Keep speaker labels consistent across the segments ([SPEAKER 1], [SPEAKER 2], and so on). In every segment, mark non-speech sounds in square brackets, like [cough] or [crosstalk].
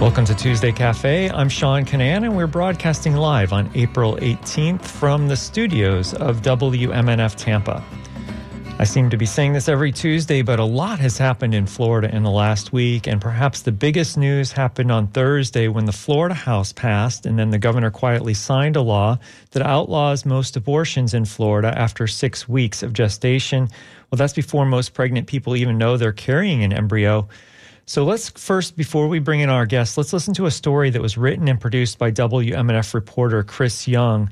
[SPEAKER 1] Welcome to Tuesday Cafe. I'm Sean Kinane, and we're broadcasting live on April 18th from the studios of WMNF Tampa. I seem to be saying this every Tuesday, but a lot has happened in Florida in the last week, and perhaps the biggest news happened on Thursday when the Florida House passed, and then the governor quietly signed a law that outlaws most abortions in Florida after six weeks of gestation. Well, that's before most pregnant people even know they're carrying an embryo. So let's first, before we bring in our guests, let's listen to a story that was written and produced by WMNF reporter Chris Young.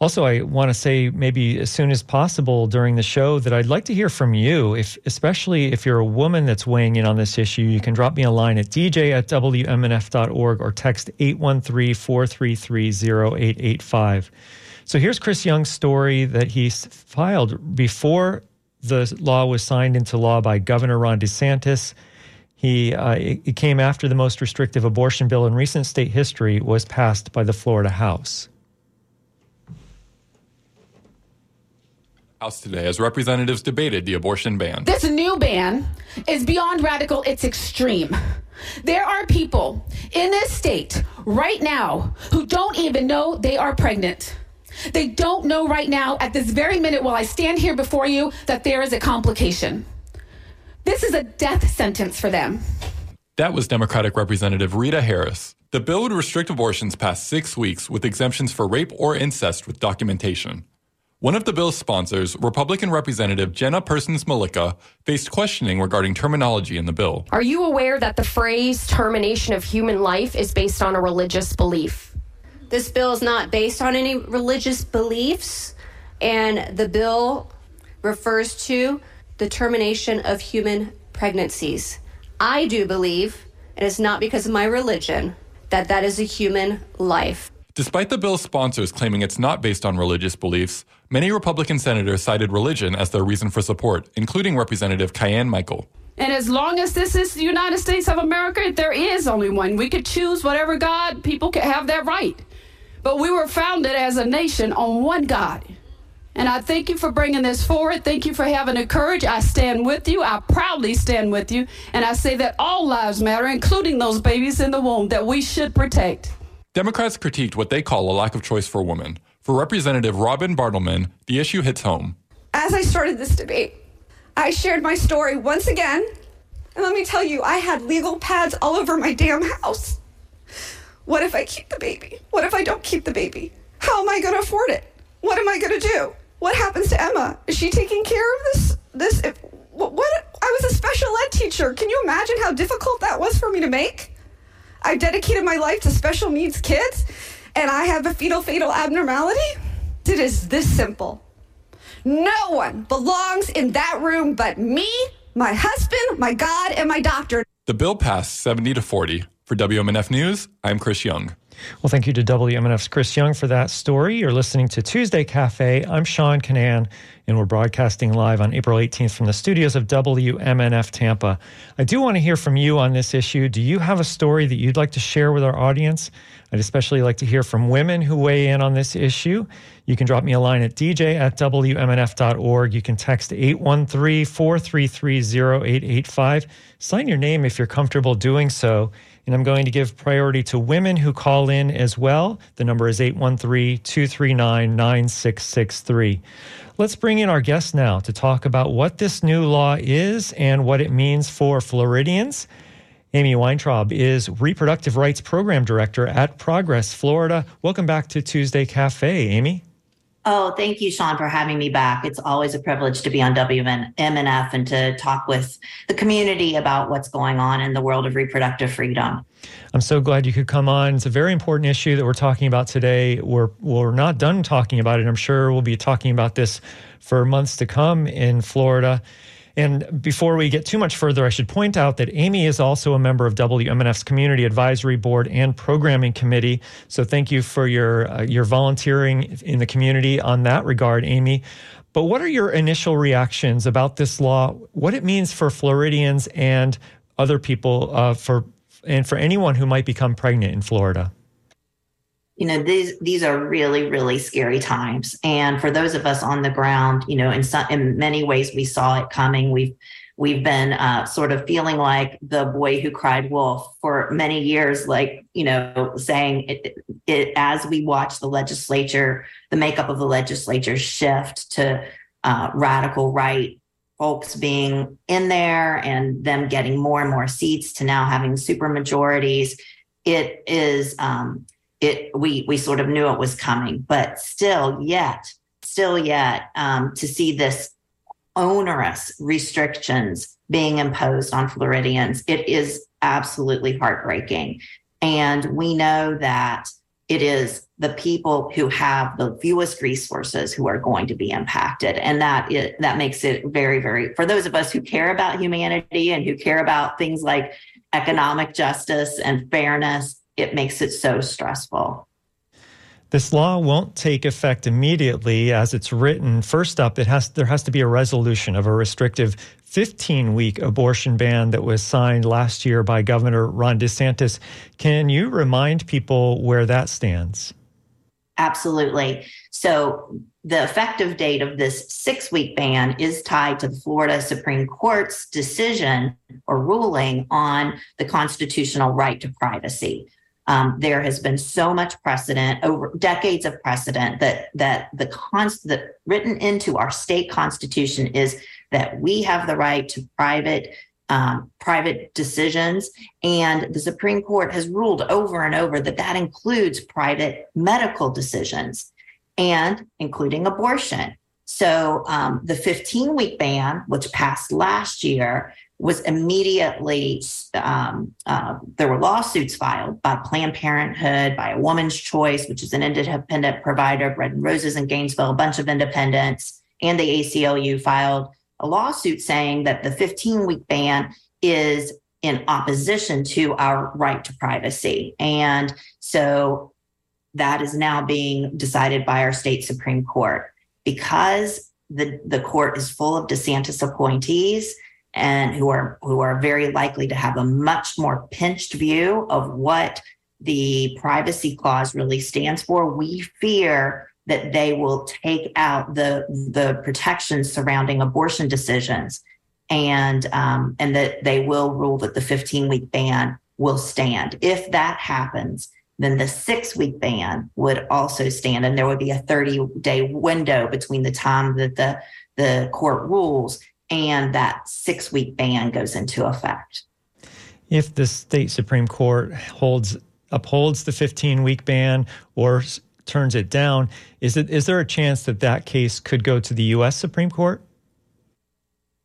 [SPEAKER 1] Also, I want to say maybe as soon as possible during the show that I'd like to hear from you, if especially if you're a woman that's weighing in on this issue, you can drop me a line at dj at wmnf.org or text 813-433-0885. So here's Chris Young's story that he filed before the law was signed into law by Governor Ron DeSantis. He uh, it, it came after the most restrictive abortion bill in recent state history was passed by the Florida House.
[SPEAKER 2] House today as representatives debated the abortion ban.
[SPEAKER 3] This new ban is beyond radical, it's extreme. There are people in this state right now who don't even know they are pregnant. They don't know right now, at this very minute, while I stand here before you, that there is a complication. This is a death sentence for them.
[SPEAKER 2] That was Democratic Representative Rita Harris. The bill would restrict abortions past six weeks with exemptions for rape or incest with documentation. One of the bill's sponsors, Republican Representative Jenna Persons Mulicka, faced questioning regarding terminology in the bill.
[SPEAKER 4] Are you aware that the phrase termination of human life is based on a religious belief?
[SPEAKER 5] This bill is not based on any religious beliefs, and the bill refers to the termination of human pregnancies. I do believe, and it's not because of my religion, that that is a human life.
[SPEAKER 2] Despite the bill's sponsors claiming it's not based on religious beliefs, many Republican senators cited religion as their reason for support, including Representative Kiyan Michael.
[SPEAKER 3] And as long as this is the United States of America, there is only one. We could choose whatever God, people can have that right. But we were founded as a nation on one God. And I thank you for bringing this forward. Thank you for having the courage. I stand with you. I proudly stand with you. And I say that all lives matter, including those babies in the womb that we should protect.
[SPEAKER 2] Democrats critiqued what they call a lack of choice for women. For Representative Robin Bartleman, the issue hits home.
[SPEAKER 6] As I started this debate, I shared my story once again. And let me tell you, I had legal pads all over my damn house. What if I keep the baby? What if I don't keep the baby? How am I going to afford it? What am I going to do? What happens to Emma? Is she taking care of this? This if, what, what? I was a special ed teacher. Can you imagine how difficult that was for me to make? I dedicated my life to special needs kids, and I have a fetal fatal abnormality. It is this simple. No one belongs in that room but me, my husband, my God, and my doctor.
[SPEAKER 2] The bill passed 70 to 40. For WMNF News, I'm Chris Young.
[SPEAKER 1] Well, thank you to WMNF's Chris Young for that story. You're listening to Tuesday Cafe. I'm Sean Kinane, and we're broadcasting live on April 18th from the studios of WMNF Tampa. I do want to hear from you on this issue. Do you have a story that you'd like to share with our audience? I'd especially like to hear from women who weigh in on this issue. You can drop me a line at dj at wmnf.org. You can text 813 433 0885. Sign your name if you're comfortable doing so. And I'm going to give priority to women who call in as well. The number is 813 239 9663. Let's bring in our guest now to talk about what this new law is and what it means for Floridians. Amy Weintraub is Reproductive Rights Program Director at Progress Florida. Welcome back to Tuesday Cafe, Amy.
[SPEAKER 7] Oh, thank you, Sean, for having me back. It's always a privilege to be on WMNF and to talk with the community about what's going on in the world of reproductive freedom.
[SPEAKER 1] I'm so glad you could come on. It's a very important issue that we're talking about today. We're we're not done talking about it. I'm sure we'll be talking about this for months to come in Florida. And before we get too much further, I should point out that Amy is also a member of WMNF's Community Advisory Board and Programming Committee. So thank you for your uh, your volunteering in the community on that regard, Amy. But what are your initial reactions about this law? What it means for Floridians and other people uh, for and for anyone who might become pregnant in Florida?
[SPEAKER 7] You know these these are really really scary times and for those of us on the ground you know in some in many ways we saw it coming we've We've been uh, sort of feeling like the boy who cried wolf for many years, like, you know, saying it, it as we watch the legislature, the makeup of the legislature shift to uh, radical right folks being in there and them getting more and more seats to now having super majorities. It is, um, it we we sort of knew it was coming, but still, yet, still, yet, um, to see this onerous restrictions being imposed on Floridians. It is absolutely heartbreaking. And we know that it is the people who have the fewest resources who are going to be impacted and that it, that makes it very very for those of us who care about humanity and who care about things like economic justice and fairness it makes it so stressful
[SPEAKER 1] this law won't take effect immediately as it's written. First up, it has there has to be a resolution of a restrictive 15 week abortion ban that was signed last year by Governor Ron DeSantis. Can you remind people where that stands?
[SPEAKER 7] Absolutely. So, the effective date of this six week ban is tied to the Florida Supreme Court's decision or ruling on the constitutional right to privacy. Um, there has been so much precedent over decades of precedent that that the const that written into our state constitution is that we have the right to private um, private decisions, and the Supreme Court has ruled over and over that that includes private medical decisions, and including abortion. So um, the 15 week ban, which passed last year, was immediately um, uh, there were lawsuits filed by Planned Parenthood, by a Woman's Choice, which is an independent provider, Bread and Roses in Gainesville, a bunch of independents, and the ACLU filed a lawsuit saying that the 15 week ban is in opposition to our right to privacy. And so that is now being decided by our state Supreme Court because the, the court is full of DeSantis appointees and who are who are very likely to have a much more pinched view of what the privacy clause really stands for. We fear that they will take out the the protections surrounding abortion decisions, and um, and that they will rule that the 15 week ban will stand. If that happens, then the six week ban would also stand, and there would be a 30 day window between the time that the the court rules and that six week ban goes into effect.
[SPEAKER 1] If the state Supreme Court holds upholds the 15 week ban or turns it down, is it is there a chance that that case could go to the U.S. Supreme Court?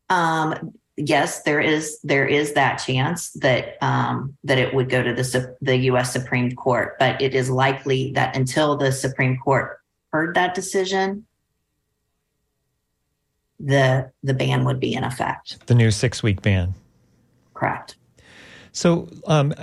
[SPEAKER 7] Um, yes, there is there is that chance that um, that it would go to the the U.S. Supreme Court, but it is likely that until the Supreme Court heard that decision, the the ban would be in effect.
[SPEAKER 1] The new six week ban.
[SPEAKER 7] Correct.
[SPEAKER 1] So, um,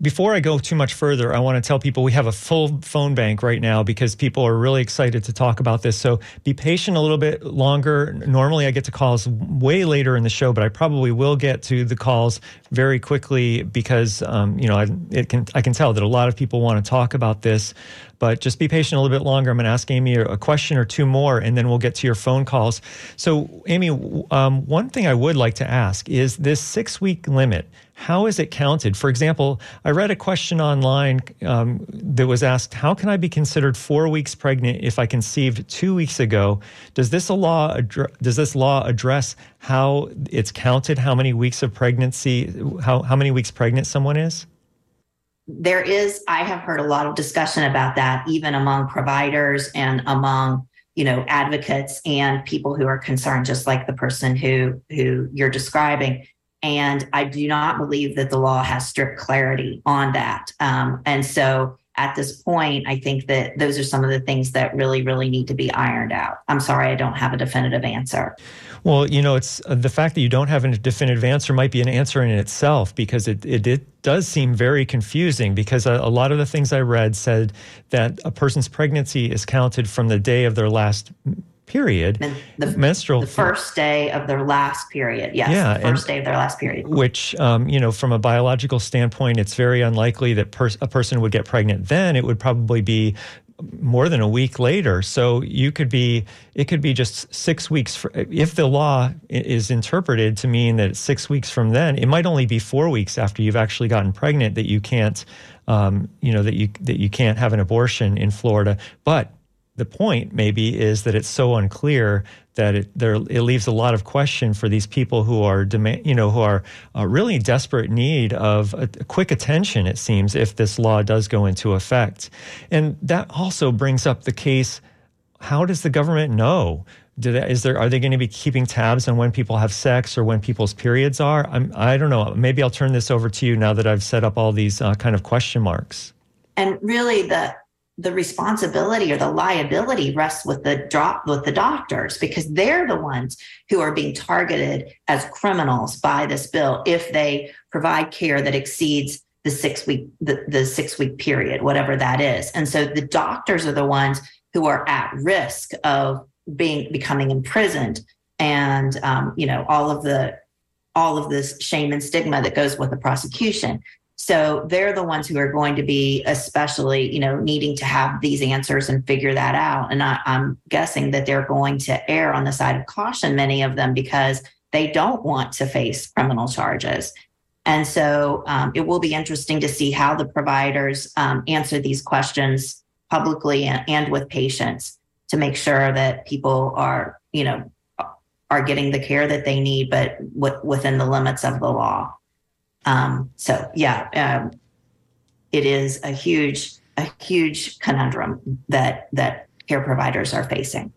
[SPEAKER 1] before I go too much further, I want to tell people we have a full phone bank right now because people are really excited to talk about this. So, be patient a little bit longer. Normally, I get to calls way later in the show, but I probably will get to the calls very quickly because um, you know I, can I can tell that a lot of people want to talk about this. But just be patient a little bit longer. I'm going to ask Amy a question or two more, and then we'll get to your phone calls. So, Amy, um, one thing I would like to ask is this six week limit how is it counted? For example, I read a question online um, that was asked, "How can I be considered four weeks pregnant if I conceived two weeks ago?" Does this law does this law address how it's counted? How many weeks of pregnancy? How how many weeks pregnant someone is?
[SPEAKER 7] There is. I have heard a lot of discussion about that, even among providers and among you know advocates and people who are concerned, just like the person who who you're describing and I do not believe that the law has strict clarity on that. Um, and so at this point, I think that those are some of the things that really, really need to be ironed out. I'm sorry, I don't have a definitive answer.
[SPEAKER 1] Well, you know, it's uh, the fact that you don't have a definitive answer might be an answer in itself because it, it, it does seem very confusing because a, a, lot of the things I read said that a person's pregnancy is counted from the day of their last period,
[SPEAKER 7] the,
[SPEAKER 1] menstrual,
[SPEAKER 7] the first day of their last period. Yes, yeah, the first day of their last period.
[SPEAKER 1] Which, um, you know, from a biological standpoint, it's very unlikely that pers- a person would get pregnant then. It would probably be more than a week later. So you could be, it could be just six weeks. For, if the law is interpreted to mean that six weeks from then, it might only be four weeks after you've actually gotten pregnant that you can't, um, you know, that you that you can't have an abortion in Florida. But the point maybe is that it's so unclear that it there it leaves a lot of question for these people who are demand you know who are uh, really desperate need of a, a, quick attention it seems if this law does go into effect. And that also brings up the case how does the government know? Do they, is there are they going to be keeping tabs on when people have sex or when people's periods are? I'm, I don't know. Maybe I'll turn this over to you now that I've set up all these uh, kind of question marks.
[SPEAKER 7] And really the the responsibility or the liability rests with the drop with the doctors because they're the ones who are being targeted as criminals by this bill if they provide care that exceeds the six week the, the six week period whatever that is. And so the doctors are the ones who are at risk of being becoming imprisoned and um, you know all of the all of this shame and stigma that goes with the prosecution so they're the ones who are going to be especially, you know, needing to have these answers and figure that out. And I, am guessing that they're going to err on the side of caution, many of them, because they don't want to face criminal charges. And so um, it will be interesting to see how the providers um, answer these questions publicly and, and with patients to make sure that people are, you know, are getting the care that they need, but w- within the limits of the law. Um, so yeah, um, it is a huge, a huge conundrum that that care providers are facing.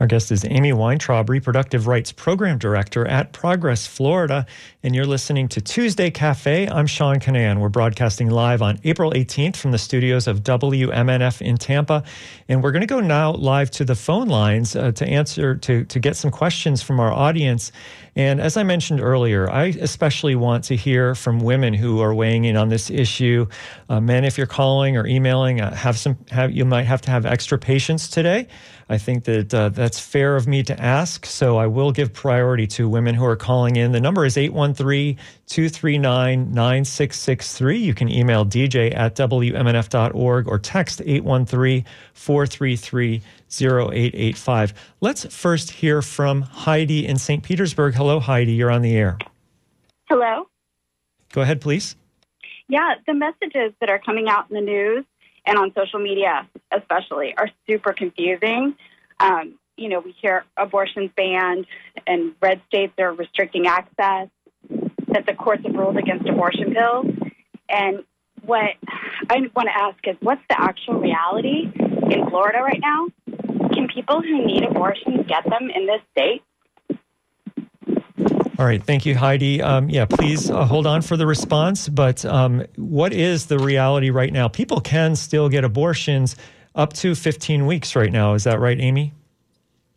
[SPEAKER 1] Our guest is Amy Weintraub, Reproductive Rights Program Director at Progress Florida, and you're listening to Tuesday Cafe. I'm Sean Kinane. We're broadcasting live on April 18th from the studios of WMNF in Tampa, and we're going to go now live to the phone lines uh, to answer to to get some questions from our audience. And as I mentioned earlier, I especially want to hear from women who are weighing in on this issue. Uh, men, if you're calling or emailing, uh, have some have you might have to have extra patience today. I think that uh, that's fair of me to ask. So I will give priority to women who are calling in. The number is 813 239 9663. You can email dj at wmnf.org or text 813 433 0885. Let's first hear from Heidi in St. Petersburg. Hello, Heidi. You're on the air.
[SPEAKER 8] Hello.
[SPEAKER 1] Go ahead, please.
[SPEAKER 8] Yeah, the messages that are coming out in the news and on social media, especially, are super confusing. Um, you know, we hear abortions banned and red states are restricting access, that the courts have ruled against abortion pills. And what I want to ask is what's the actual reality in Florida right now? Can people who need abortions get them in this state?
[SPEAKER 1] All right, thank you, Heidi. Um, yeah, please uh, hold on for the response. But um, what is the reality right now? People can still get abortions up to 15 weeks right now. Is that right, Amy?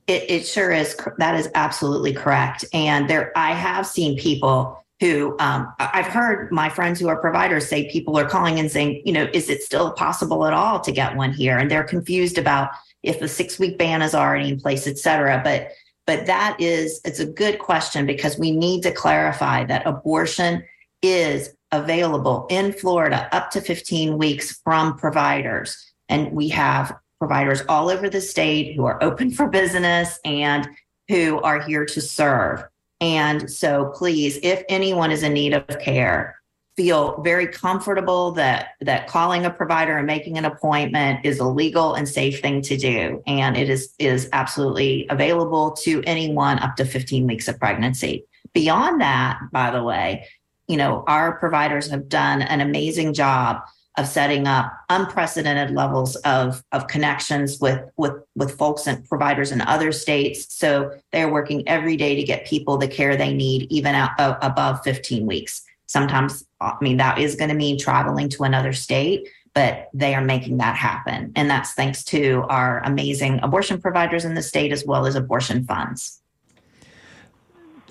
[SPEAKER 7] It, it sure is. That is absolutely correct. And there, I have seen people who um, I've heard my friends who are providers say people are calling and saying, you know, is it still possible at all to get one here? And they're confused about if the six week ban is already in place, et cetera. But but that is it's a good question because we need to clarify that abortion is available in Florida up to 15 weeks from providers. And we have providers all over the state who are open for business and who are here to serve. And so please, if anyone is in need of care, feel very comfortable that that calling a provider and making an appointment is a legal and safe thing to do. And it is is absolutely available to anyone up to 15 weeks of pregnancy. Beyond that by the way you know our providers have done an amazing job of setting up unprecedented levels of, of connections with, with, with folks and providers in other states. So they're working every day to get people the care they need, even out, uh, above 15 weeks. Sometimes, I mean, that is going to mean traveling to another state, but they are making that happen. And that's thanks to our amazing abortion providers in the state as well as abortion funds.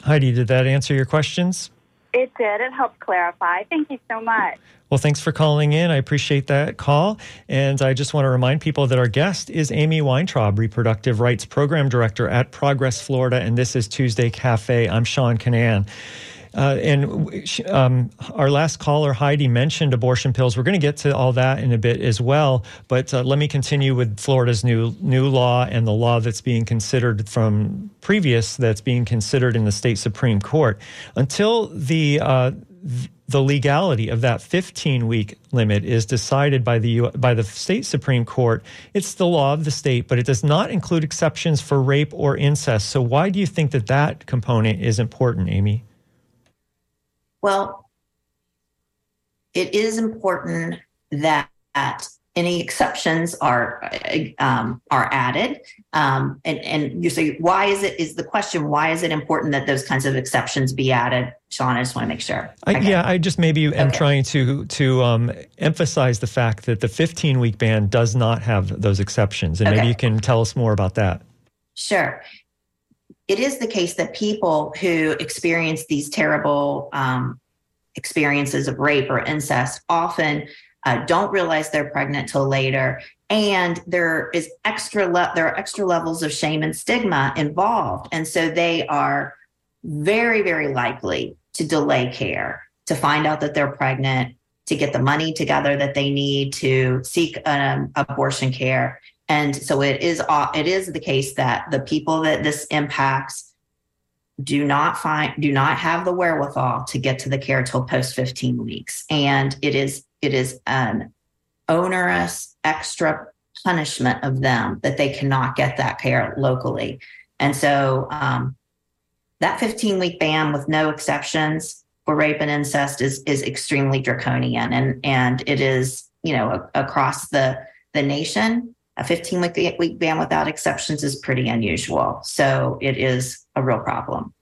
[SPEAKER 1] Heidi, did that answer your questions?
[SPEAKER 8] It did. It helped clarify. Thank you so much.
[SPEAKER 1] Well, thanks for calling in. I appreciate that call. And I just want to remind people that our guest is Amy Weintraub, Reproductive Rights Program Director at Progress Florida. And this is Tuesday Cafe. I'm Sean Kinane. Uh, and um, our last caller, Heidi, mentioned abortion pills. We're going to get to all that in a bit as well. But uh, let me continue with Florida's new new law and the law that's being considered from previous that's being considered in the state supreme court. Until the uh, the legality of that 15 week limit is decided by the by the state supreme court it's the law of the state but it does not include exceptions for rape or incest so why do you think that that component is important amy
[SPEAKER 7] well it is important that any exceptions are um, are added. Um, and and you say why is it is the question why is it important that those kinds of exceptions be added? Sean, I just want to make sure.
[SPEAKER 1] I, Yeah, I just maybe am okay. trying to to um, emphasize the fact that the 15 week ban does not have those exceptions, and okay. maybe you can tell us more about that.
[SPEAKER 7] Sure. It is the case that people who experience these terrible um, experiences of rape or incest often uh, don't realize they're pregnant till later. And there is extra le- there are extra levels of shame and stigma involved. And so they are very very likely to delay care to find out that they're pregnant to get the money together that they need to seek um, abortion care and so it is uh, it is the case that the people that this impacts do not find do not have the wherewithal to get to the care till post 15 weeks. And it is it is an onerous extra punishment of them that they cannot get that care locally. And so um, that 15 week ban with no exceptions for rape and incest is is extremely draconian. And and it is you know a, across the the nation a 15 week ban without exceptions is pretty unusual so it is a real problem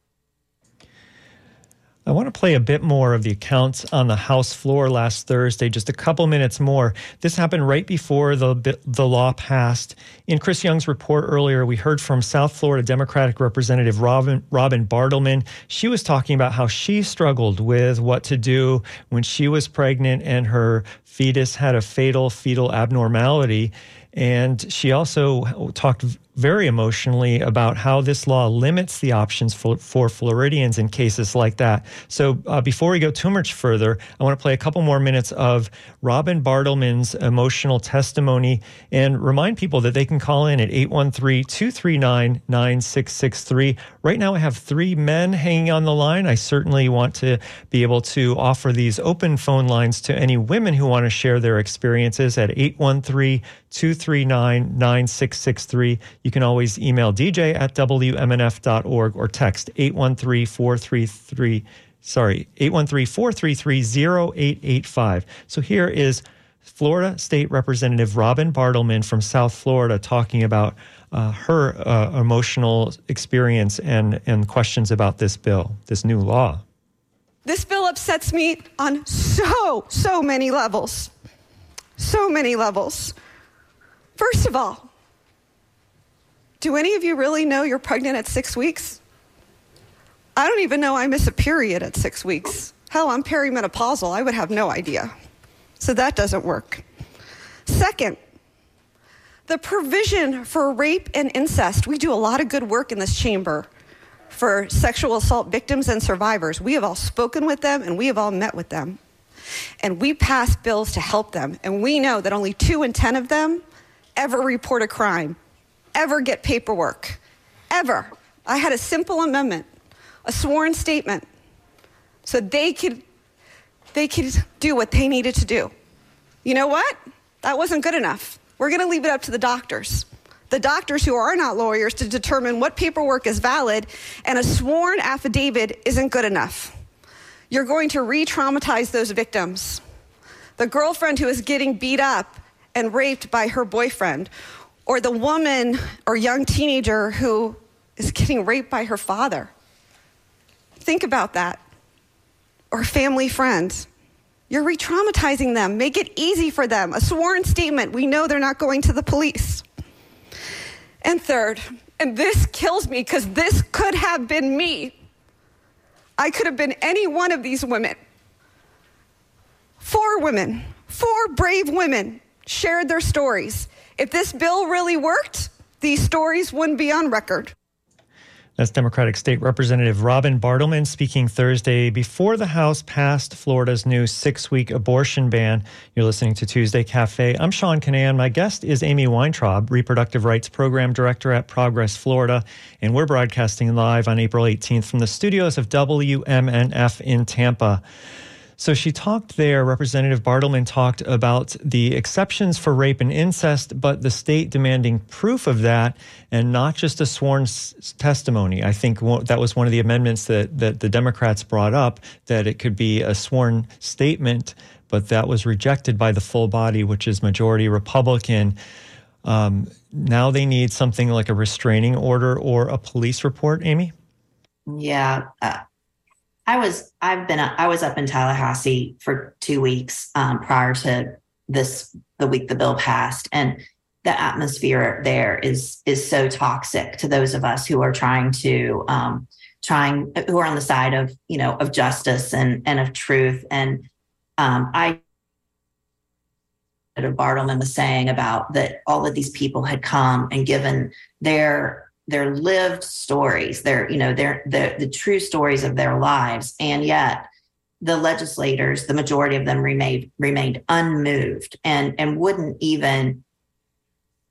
[SPEAKER 1] I want to play a bit more of the accounts on the House floor last Thursday, just a couple minutes more. This happened right before the, the law passed. In Chris Young's report earlier, we heard from South Florida Democratic Representative Robin, Robin Bartleman. She was talking about how she struggled with what to do when she was pregnant and her fetus had a fatal fetal abnormality. And she also talked very emotionally about how this law limits the options for, for Floridians in cases like that. So uh, before we go too much further, I want to play a couple more minutes of Robin Bartleman's emotional testimony and remind people that they can call in at 813 239 9663. Right now, I have three men hanging on the line. I certainly want to be able to offer these open phone lines to any women who want to share their experiences at 813 239 9663. You can always email dj at wmnf.org or text 813 433 sorry 813 433 0885. So here is Florida State Representative Robin Bartleman from South Florida talking about uh, her uh, emotional experience and, and questions about this bill, this new law.
[SPEAKER 6] This bill upsets me on so, so many levels. So many levels. First of all, do any of you really know you're pregnant at six weeks? I don't even know I miss a period at six weeks. Hell, I'm perimenopausal. I would have no idea. So that doesn't work. Second, the provision for rape and incest. We do a lot of good work in this chamber for sexual assault victims and survivors. We have all spoken with them and we have all met with them. And we pass bills to help them. And we know that only two in 10 of them ever report a crime, ever get paperwork, ever. I had a simple amendment, a sworn statement, so they could they could do what they needed to do. You know what? That wasn't good enough. We're going to leave it up to the doctors. The doctors who are not lawyers to determine what paperwork is valid and a sworn affidavit isn't good enough. You're going to re traumatize those victims. The girlfriend who is getting beat up and raped by her boyfriend, or the woman or young teenager who is getting raped by her father. Think about that. Or family friends. You're re traumatizing them. Make it easy for them. A sworn statement. We know they're not going to the police. And third, and this kills me because this could have been me. I could have been any one of these women. Four women, four brave women shared their stories. If this bill really worked, these stories wouldn't be on record.
[SPEAKER 1] That's Democratic State Representative Robin Bartleman speaking Thursday before the House passed Florida's new six week abortion ban. You're listening to Tuesday Cafe. I'm Sean Kinane. My guest is Amy Weintraub, Reproductive Rights Program Director at Progress Florida. And we're broadcasting live on April 18th from the studios of WMNF in Tampa. So she talked there, Representative Bartleman talked about the exceptions for rape and incest, but the state demanding proof of that and not just a sworn s- testimony. I think that was one of the amendments that, that the Democrats brought up, that it could be a sworn statement, but that was rejected by the full body, which is majority Republican. Um, now they need something like a restraining order or a police report, Amy?
[SPEAKER 7] Yeah. Uh, I was I've been I was up in Tallahassee for two weeks um, prior to this the week the bill passed, and the atmosphere there is is so toxic to those of us who are trying to um, trying who are on the side of you know of justice and and of truth. And um, I of Bartleman was saying about that all of these people had come and given their their lived stories, their, you know, their the, the true stories of their lives. And yet the legislators, the majority of them remained remained unmoved and and wouldn't even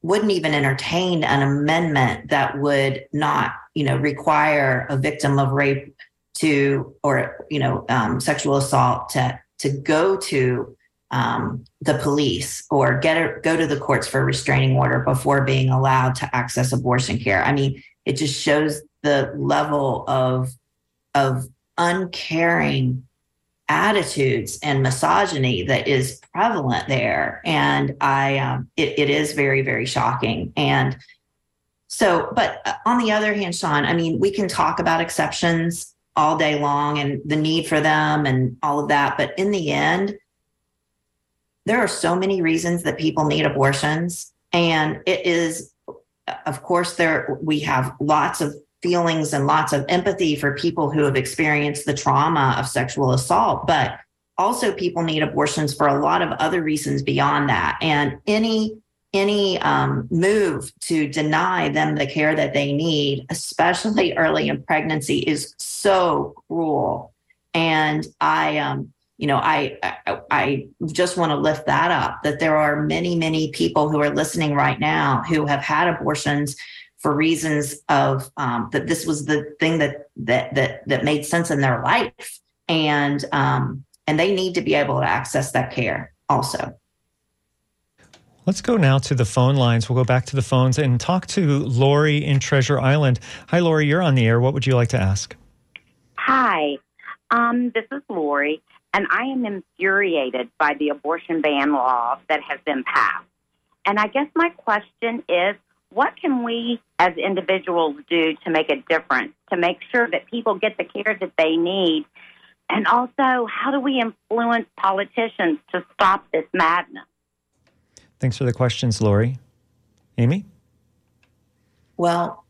[SPEAKER 7] wouldn't even entertain an amendment that would not, you know, require a victim of rape to or you know um, sexual assault to to go to um, the police or get a, go to the courts for a restraining order before being allowed to access abortion care. I mean, it just shows the level of of uncaring attitudes and misogyny that is prevalent there, and I um, it, it is very very shocking and. So, but uh, on the other hand, Sean, I mean, we can talk about exceptions all day long and the need for them and all of that. But in the end, there are so many reasons that people need abortions. And it is, of course, there we have lots of feelings and lots of empathy for people who have experienced the trauma of sexual assault, but also people need abortions for a lot of other reasons beyond that. And any any um, move to deny them the care that they need, especially early in pregnancy, is so cruel. And I um, you know, I, I, I just want to lift that up that there are many, many people who are listening right now who have had abortions for reasons of um, that this was the thing that that that that made sense in their life, and um, and they need to be able to access that care also.
[SPEAKER 1] Let's go now to the phone lines. We'll go back to the phones and talk to Lori in Treasure Island. Hi, Lori. You're on the air. What would you like to ask?
[SPEAKER 9] Hi, um, this is Lori. And I am infuriated by the abortion ban law that has been passed. And I guess my question is what can we as individuals do to make a difference, to make sure that people get the care that they need? And also, how do we influence politicians to stop this madness?
[SPEAKER 1] Thanks for the questions, Lori. Amy?
[SPEAKER 7] Well,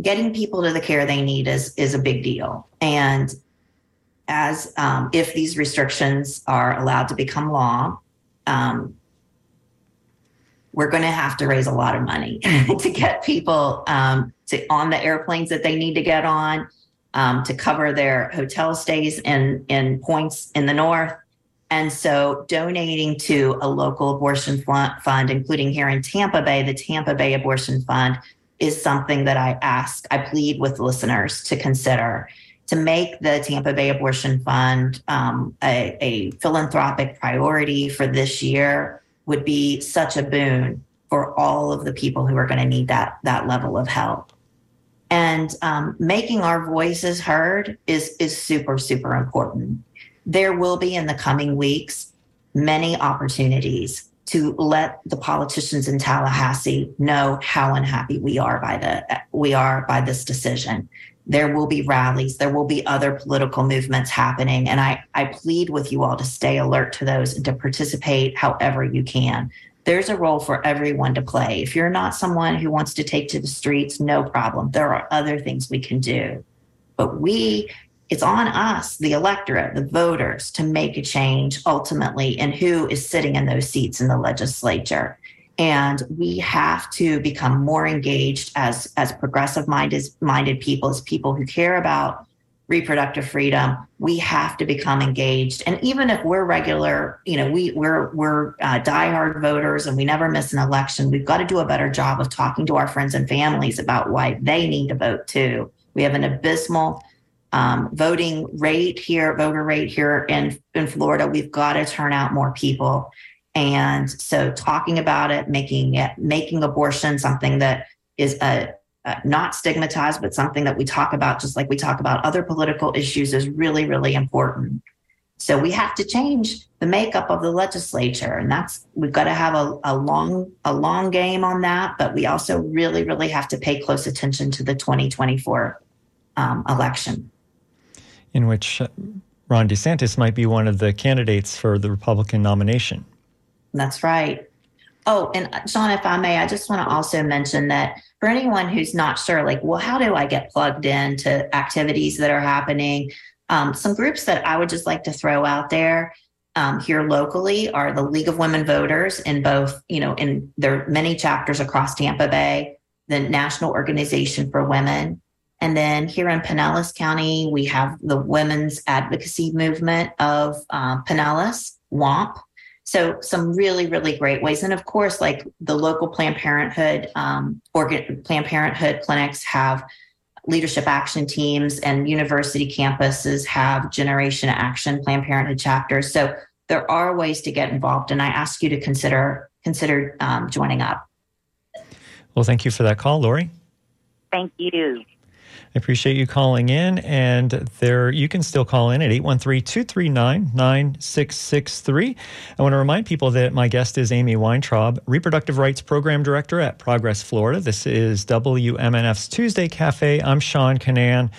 [SPEAKER 7] getting people to the care they need is is a big deal. And as um, if these restrictions are allowed to become law, um, we're going to have to raise a lot of money [laughs] to get people um, to on the airplanes that they need to get on, um, to cover their hotel stays in in points in the north. And so, donating to a local abortion fund, including here in Tampa Bay, the Tampa Bay Abortion Fund, is something that I ask, I plead with listeners to consider to make the Tampa Bay Abortion Fund um, a, a philanthropic priority for this year would be such a boon for all of the people who are going to need that that level of help. And um, making our voices heard is is super super important. There will be in the coming weeks many opportunities to let the politicians in Tallahassee know how unhappy we are by the we are by this decision there will be rallies, there will be other political movements happening. And I, I plead with you all to stay alert to those and to participate however you can. There's a role for everyone to play. If you're not someone who wants to take to the streets, no problem. There are other things we can do. But we, it's on us, the electorate, the voters, to make a change ultimately in who is sitting in those seats in the legislature. And we have to become more engaged as as progressive minded minded people as people who care about reproductive freedom. We have to become engaged. And even if we're regular you know we we're we're uh, diehard voters and we never miss an election we've got to do a better job of talking to our friends and families about why they need to vote too. We have an abysmal um, voting rate here voter rate here in in florida. We've got to turn out more people and so talking about it, making it, making abortion something that is a, a, not stigmatized, but something that we talk about, just like we talk about other political issues, is really, really important. So we have to change the makeup of the legislature, and that's we've got to have a, a long, a long game on that. But we also really, really have to pay close attention to the 2024 um, election,
[SPEAKER 1] in which uh, Ron DeSantis might be one of the candidates for the Republican nomination.
[SPEAKER 7] That's right. Oh, and uh, Sean, if I may, I just want to also mention that for anyone who's not sure, like, well, how do I get plugged into activities that are happening? Um, some groups that I would just like to throw out there um, here locally are the League of Women Voters in both, you know, in there are many chapters across Tampa Bay, the National Organization for Women. And then here in Pinellas County, we have the Women's Advocacy Movement of uh, Pinellas, WAMP. So some really, really great ways. And of course, like the local Planned Parenthood, um, organ, Planned Parenthood clinics have leadership action teams and university campuses have Generation Action Planned Parenthood chapters. So there are ways to get involved. And I ask you to consider, consider um, joining up.
[SPEAKER 1] Well, thank you for that call, Lori.
[SPEAKER 9] Thank you.
[SPEAKER 1] I appreciate you calling in. And there, you can still call in at 813 239 9663. I want to remind people that my guest is Amy Weintraub, Reproductive Rights Program Director at Progress Florida. This is WMNF's Tuesday Cafe. I'm Sean Kinane.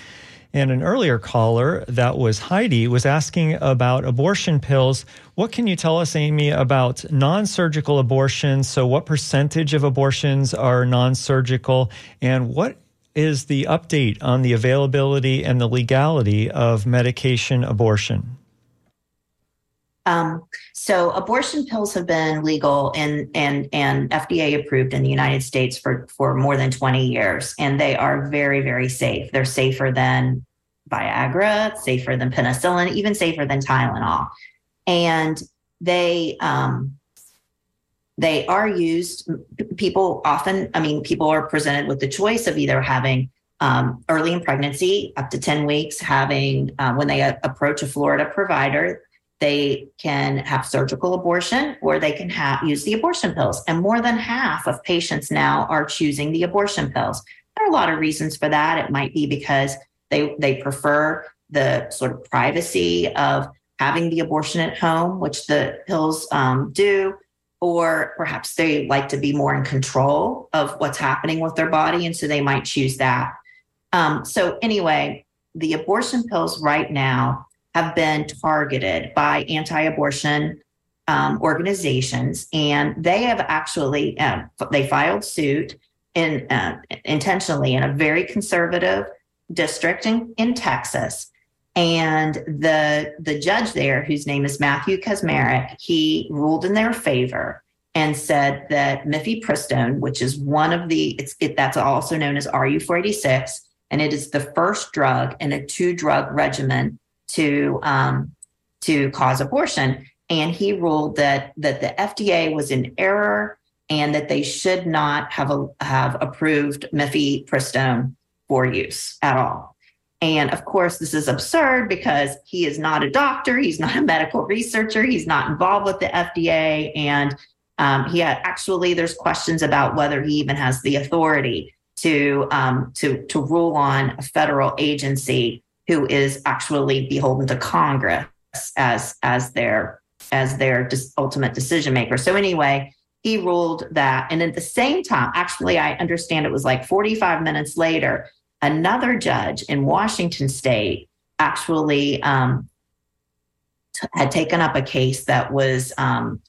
[SPEAKER 1] And an earlier caller, that was Heidi, was asking about abortion pills. What can you tell us, Amy, about non surgical abortions? So, what percentage of abortions are non surgical? And what is the update on the availability and the legality of medication abortion?
[SPEAKER 7] Um, so abortion pills have been legal and and and FDA approved in the United States for for more than 20 years, and they are very very safe. They're safer than Viagra, safer than penicillin, even safer than Tylenol, and they um, they are used people often i mean people are presented with the choice of either having um, early in pregnancy up to 10 weeks having uh, when they a- approach a florida provider they can have surgical abortion or they can have use the abortion pills. And more than half of patients now are choosing the abortion pills. There are a lot of reasons for that. It might be because they they prefer the sort of privacy of having the abortion at home which the pills um, do or perhaps they like to be more in control of what's happening with their body. And so they might choose that. Um, so, anyway, the abortion pills right now have been targeted by anti abortion um, organizations, and they have actually uh, they filed suit in uh, intentionally in a very conservative district in, in Texas and the the judge there, whose name is Matthew Kacsmaryk, he ruled in their favor and said that mifepristone, which is one of the it's it, that's also known as RU486, and it is the first drug in a two drug regimen to um, to cause abortion. And he ruled that that the FDA was in error and that they should not have a, have approved mifepristone for use at all. And of course, this is absurd because he is not a doctor, he's not a medical researcher, he's not involved with the FDA. And um, he had, actually, there's questions about whether he even has the authority to, um, to, to rule on a federal agency who is actually beholden to Congress as, as their, as their ultimate decision maker. So, anyway, he ruled that. And at the same time, actually, I understand it was like 45 minutes later, another judge in Washington state actually um, t- had taken up a case that was um,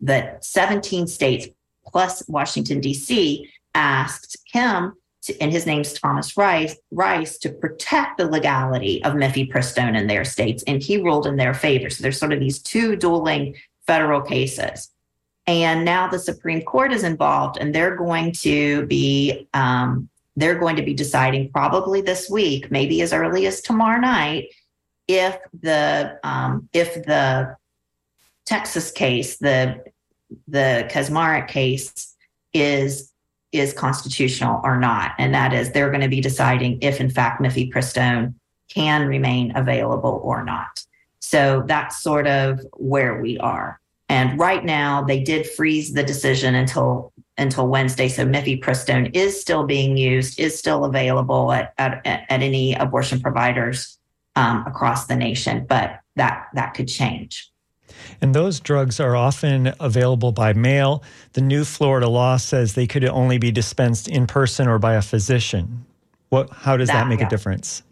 [SPEAKER 7] that 17 states plus Washington, D.C. asked him, to, and his name's Thomas Rice, Rice, to protect the legality of mifepristone in their states. And he ruled in their favor. So there's sort of these two dueling federal cases. And now the Supreme Court is involved, and they're going to be um, they're going to be deciding probably this week, maybe as early as tomorrow night, if the um, if the Texas case, the the Kacsmaryk case, is is constitutional or not, and that is they're going to be deciding if, in fact, mifepristone can remain available or not. So that's sort of where we are. And right now, they did freeze the decision until until Wednesday. So mifepristone is still being used, is still available at at, at any abortion providers um, across the nation, but that that could change.
[SPEAKER 1] And those drugs are often available by mail. The new Florida law says they could only be dispensed in person or by a physician. What? How does that, that make yeah. a difference?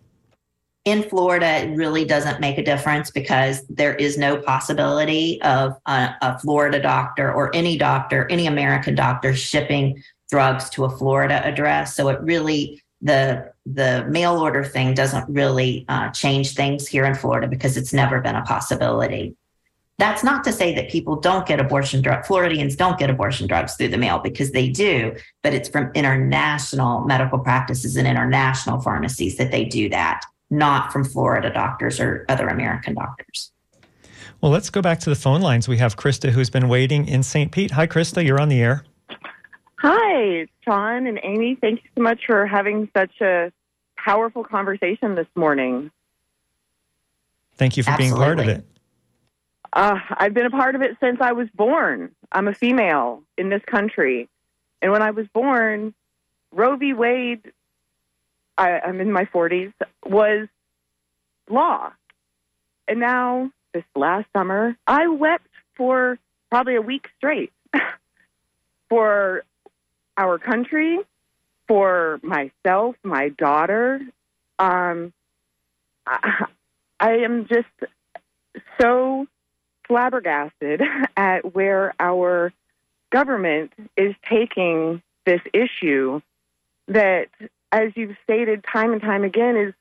[SPEAKER 7] In Florida, it really doesn't make a difference because there is no possibility of a, a, Florida doctor or any doctor, any American doctor shipping drugs to a Florida address. So it really the the mail order thing doesn't really uh, change things here in Florida because it's never been a possibility. That's not to say that people don't get abortion drugs. Floridians don't get abortion drugs through the mail because they do, but it's from international medical practices and international pharmacies that they do that not from Florida doctors or other American doctors.
[SPEAKER 1] Well, let's go back to the phone lines. We have Krista who's been waiting in St. Pete. Hi, Krista, you're on the air.
[SPEAKER 10] Hi, Sean and Amy. Thank you so much for having such a powerful conversation this morning.
[SPEAKER 1] Thank you for Absolutely. being part of it.
[SPEAKER 10] Uh, I've been a part of it since I was born. I'm a female in this country. And when I was born, Roe v. Wade I, I'm in my 40s, was law. And now, this last summer, I wept for probably a week straight [laughs] for our country, for myself, my daughter. Um, I, I am just so flabbergasted [laughs] at where our government is taking this issue that as you've stated time and time again, is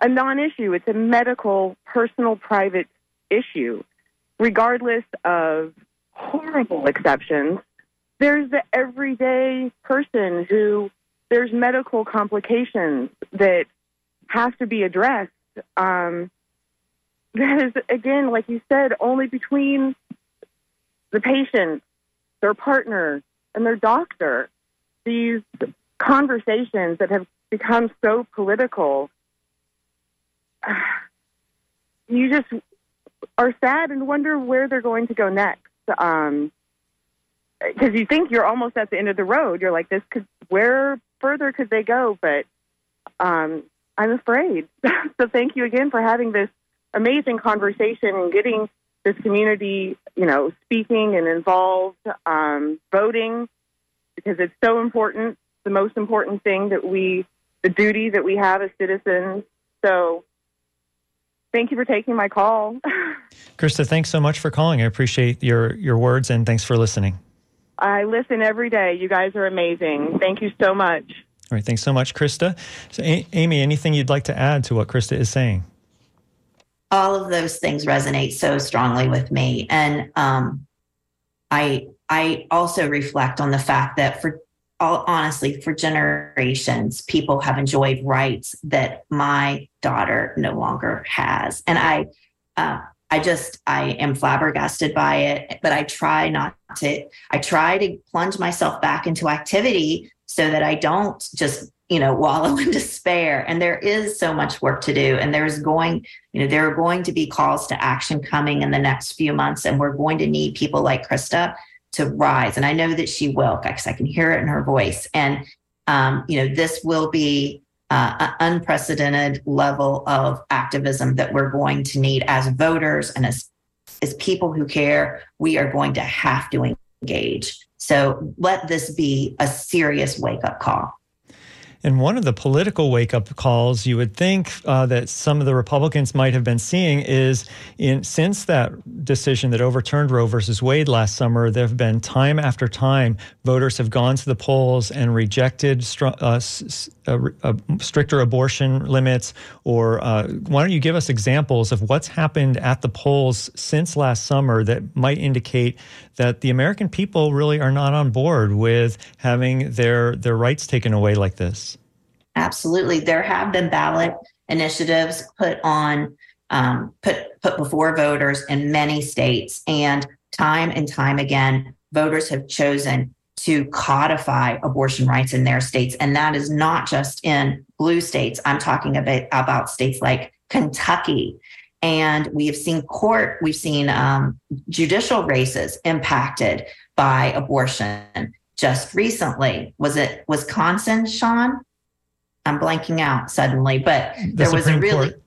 [SPEAKER 10] a non issue. It's a medical, personal, private issue. Regardless of horrible exceptions, there's the everyday person who there's medical complications that have to be addressed. Um, that is, again, like you said, only between the patient, their partner, and their doctor. These conversations that have become so political, [sighs] you just are sad and wonder where they're going to go next. Um, because you think you're almost at the end of the road. You're like, this could, where further could they go? But um, I'm afraid. [laughs] so thank you again for having this amazing conversation and getting this community, you know, speaking and involved, um, voting, because it's so important the most important thing that we, the duty that we have as citizens. So thank you for taking my call. [laughs]
[SPEAKER 1] Krista, thanks so much for calling. I appreciate your, your words and thanks for listening.
[SPEAKER 10] I listen every day. You guys are amazing. Thank you so much.
[SPEAKER 1] All right. Thanks so much, Krista. So, a- Amy, anything you'd like to add to what Krista is saying?
[SPEAKER 7] All of those things resonate so strongly with me. And um, I, I also reflect on the fact that for all, honestly, for generations, people have enjoyed rights that my daughter no longer has. And I, uh, I just, I am flabbergasted by it, but I try not to, I try to plunge myself back into activity so that I don't just, you know, wallow [laughs] in despair. And there is so much work to do. And there's going, you know, there are going to be calls to action coming in the next few months. And we're going to need people like Krista to rise. And I know that she will because I can hear it in her voice. And, um, you know, this will be uh, an unprecedented level of activism that we're going to need as voters and as, as people who care. We are going to have to engage. So let this be a serious wake up call.
[SPEAKER 1] And one of the political wake up calls you would think uh, that some of the Republicans might have been seeing is in since that decision that overturned Roe versus Wade last summer, there have been time after time voters have gone to the polls and rejected str- uh, uh, uh, stricter abortion limits. Or uh, why don't you give us examples of what's happened at the polls since last summer that might indicate that the American people really are not on board with having their their rights taken away like this?
[SPEAKER 7] Absolutely, there have been ballot initiatives put on um, put put before voters in many states, and time and time again, voters have chosen to codify abortion rights in their states, and that is not just in blue states. I'm talking about about states like Kentucky and we have seen court, we've seen um, judicial races impacted by abortion. Just recently, was it Wisconsin, Sean? I'm blanking out suddenly, but
[SPEAKER 1] The
[SPEAKER 7] there was a really,
[SPEAKER 1] Court.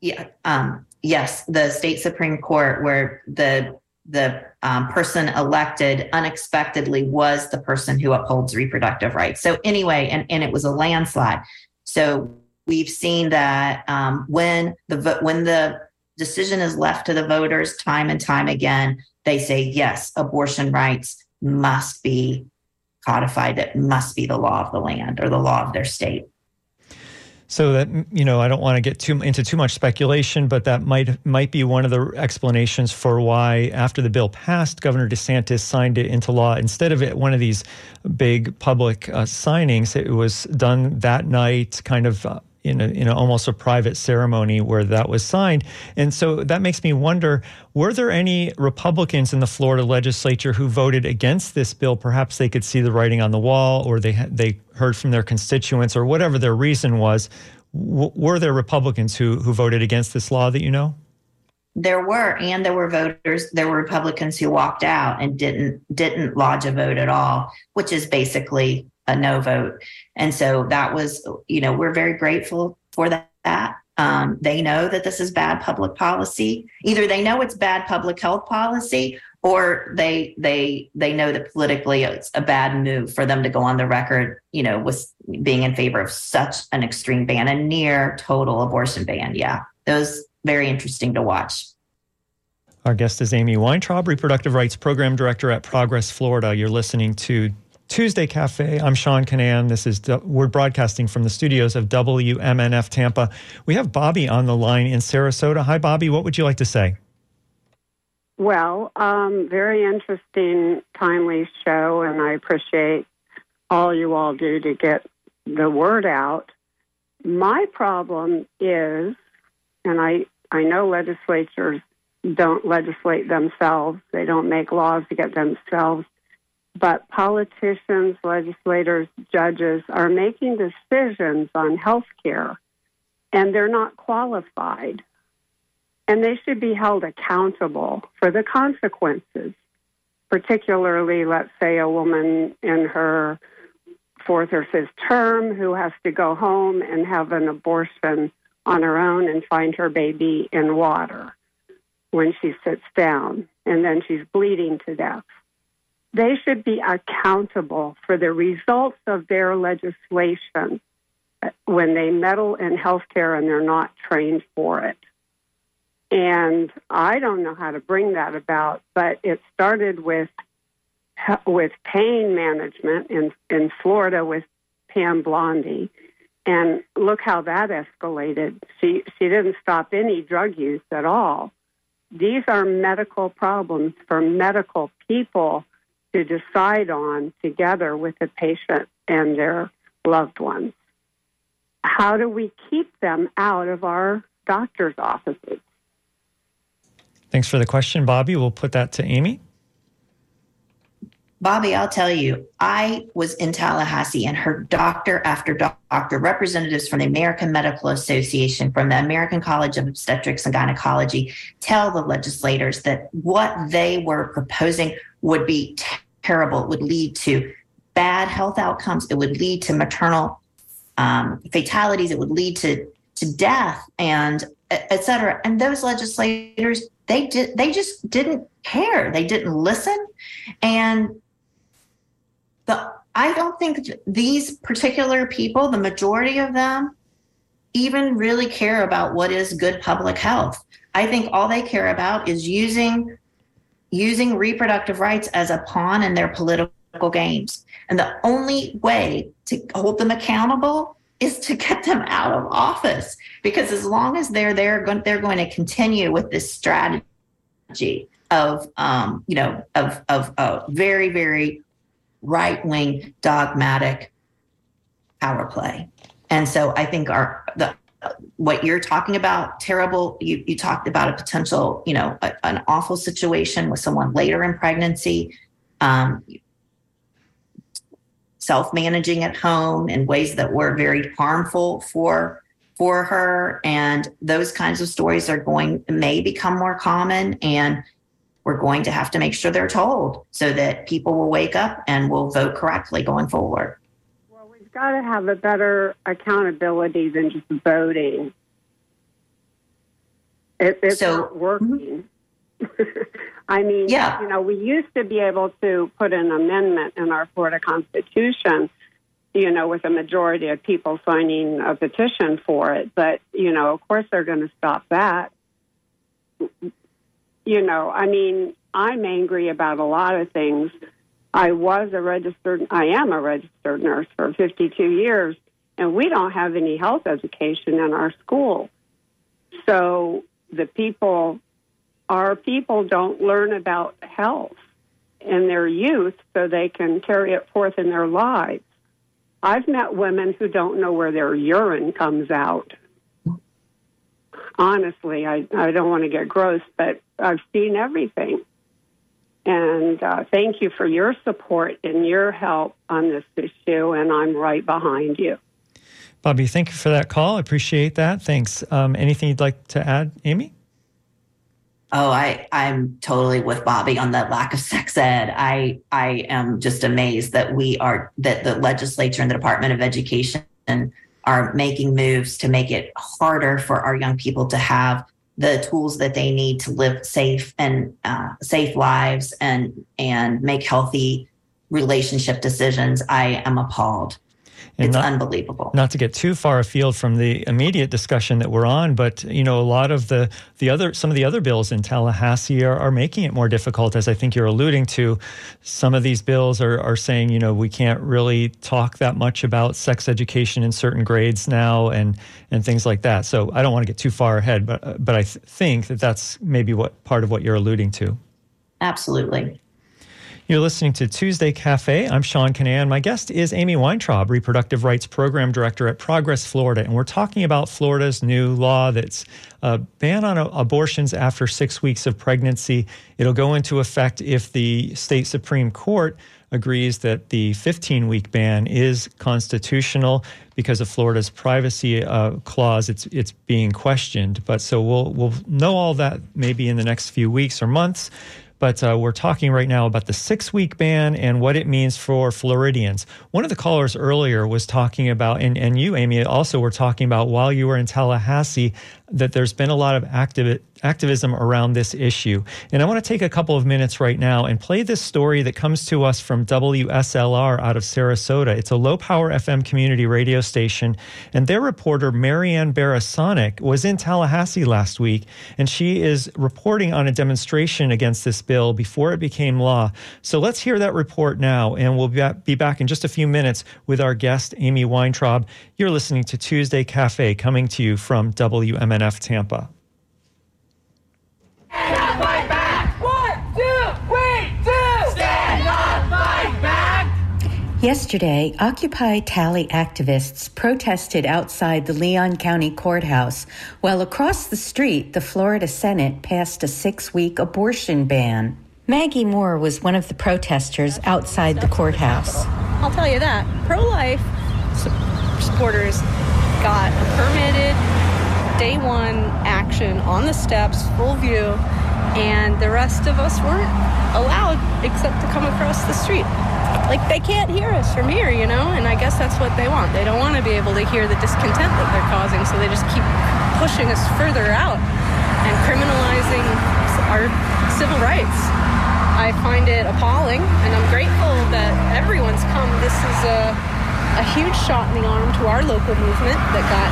[SPEAKER 7] yeah, um, yes, the state supreme court where the the um, person elected unexpectedly was the person who upholds reproductive rights. So anyway, and and it was a landslide. So we've seen that um, when the when the decision is left to the voters time and time again, they say yes, abortion rights must be codified. It must be the law of the land or the law of their state.
[SPEAKER 1] So that you know, I don't want to get too into too much speculation, but that might might be one of the explanations for why, after the bill passed, Governor DeSantis signed it into law instead of it one of these big public uh, signings. It was done that night, kind of. Uh, in a, in a, almost a private ceremony where that was signed. And so that makes me wonder were there any Republicans in the Florida legislature who voted against this bill? Perhaps they could see the writing on the wall or they, they heard from their constituents or whatever their reason was. W- were there Republicans who, who voted against this law that you know?
[SPEAKER 7] There were, and there were voters. There were Republicans who walked out and didn't didn't lodge a vote at all, which is basically a no vote. And so that was, you know, we're very grateful for that. Um, they know that this is bad public policy. Either they know it's bad public health policy, or they they they know that politically it's a bad move for them to go on the record, you know, with being in favor of such an extreme ban, a near total abortion ban. Yeah, those very interesting to watch.
[SPEAKER 1] Our guest is Amy Weintraub, Reproductive Rights Program Director at Progress Florida. You're listening to Tuesday Cafe. I'm Sean Kinane. This is we're broadcasting from the studios of WMNF Tampa. We have Bobby on the line in Sarasota. Hi, Bobby. What would you like to say?
[SPEAKER 11] Well, um, very interesting, timely show, and I appreciate all you all do to get the word out. My problem is, and I, I know legislatures don't legislate themselves, they don't make laws to get themselves, but politicians, legislators, judges are making decisions on health care, and they're not qualified and they should be held accountable for the consequences. Particularly, let's say a woman in her fourth or fifth term who has to go home and have an abortion on her own and find her baby in water when she sits down and then she's bleeding to death. They should be accountable for the results of their legislation when they meddle in healthcare and they're not trained for it. And I don't know how to bring that about, but it started with with pain management in in Florida with Pam Bondi, and look how that escalated. She she didn't stop any drug use at all. These are medical problems for medical people to decide on together with the patient and their loved ones. How do we keep them out of our doctor's offices?
[SPEAKER 1] Thanks for the question, Bobby. We'll put that to Amy.
[SPEAKER 7] Bobby, I'll tell you, I was in Tallahassee and heard doctor after doctor, representatives from the American Medical Association, from the American College of Obstetrics and Gynecology, tell the legislators that what they were proposing would be terrible. It would lead to bad health outcomes. It would lead to maternal um, fatalities. It would lead to to death and et cetera. And those legislators, they did, they just didn't care. They didn't listen. And the I don't think these particular people, the majority of them, even really care about what is good public health. I think all they care about is using using reproductive rights as a pawn in their political games. And the only way to hold them accountable is to get them out of office because as long as they're there they're going to continue with this strategy of um, you know of of a very very right wing dogmatic power play. And so i think our the what you're talking about terrible you, you talked about a potential you know a, an awful situation with someone later in pregnancy um, self-managing at home in ways that were very harmful for for her. And those kinds of stories are going may become more common. And we're going to have to make sure they're told so that people will wake up and will vote correctly going forward
[SPEAKER 11] well we've got to have a better accountability than just voting it, it's so, not working mm-hmm. [laughs] I mean, yeah. you know, we used to be able to put an amendment in our Florida Constitution, you know, with a majority of people signing a petition for it. But, you know, of course they're going to stop that. You know, I mean, I'm angry about a lot of things. I was a registered, I am a registered nurse for 52 years, and we don't have any health education in our school. So the people our people don't learn about health in their youth so they can carry it forth in their lives. I've met women who don't know where their urine comes out. Honestly, I, I don't want to get gross, but I've seen everything. And uh, thank you for your support and your help on this issue, and I'm right behind you.
[SPEAKER 1] Bobby, thank you for that call. I appreciate that. Thanks. Um, anything you'd like to add, Amy?
[SPEAKER 7] Oh, I I'm totally with Bobby on the lack of sex ed. I I am just amazed that we are that the legislature and the Department of Education are making moves to make it harder for our young people to have the tools that they need to live safe and uh, safe lives and and make healthy relationship decisions. I am appalled. And it's not, unbelievable.
[SPEAKER 1] Not to get too far afield from the immediate discussion that we're on, but you know, a lot of the the other some of the other bills in Tallahassee are, are making it more difficult, as I think you're alluding to. Some of these bills are are saying, you know, we can't really talk that much about sex education in certain grades now, and and things like that. So I don't want to get too far ahead, but but I th- think that that's maybe what part of what you're alluding to.
[SPEAKER 7] Absolutely.
[SPEAKER 1] You're listening to Tuesday Cafe. I'm Sean Kinane. My guest is Amy Weintraub, Reproductive Rights Program Director at Progress Florida. And we're talking about Florida's new law that's a ban on abortions after six weeks of pregnancy. It'll go into effect if the state Supreme Court agrees that the 15 week ban is constitutional because of Florida's privacy uh, clause. It's it's being questioned, but so we'll we'll know all that maybe in the next few weeks or months. But uh, we're talking right now about the six week ban and what it means for Floridians. One of the callers earlier was talking about, and, and you, Amy, also were talking about while you were in Tallahassee, that there's been a lot of active, activism around this issue. And I want to take a couple of minutes right now and play this story that comes to us from WSLR out of Sarasota. It's a low power FM community radio station. And their reporter, Marianne Barasonic, was in Tallahassee last week. And she is reporting on a demonstration against this bill before it became law. So let's hear that report now. And we'll be back in just a few minutes with our guest, Amy Weintraub. You're listening to Tuesday Cafe coming to you from WMNF Tampa.
[SPEAKER 12] Yesterday, Occupy Tally activists protested outside the Leon County Courthouse, while across the street, the Florida Senate passed a six week abortion ban. Maggie Moore was one of the protesters outside the courthouse.
[SPEAKER 13] I'll tell you that. Pro life supporters got a permitted day one action on the steps, full view, and the rest of us weren't allowed except to come across the street. Like they can't hear us from here, you know, and I guess that's what they want. They don't want to be able to hear the discontent that they're causing, so they just keep pushing us further out and criminalizing our civil rights. I find it appalling, and I'm grateful that everyone's come. This is a, a huge shot in the arm to our local movement that got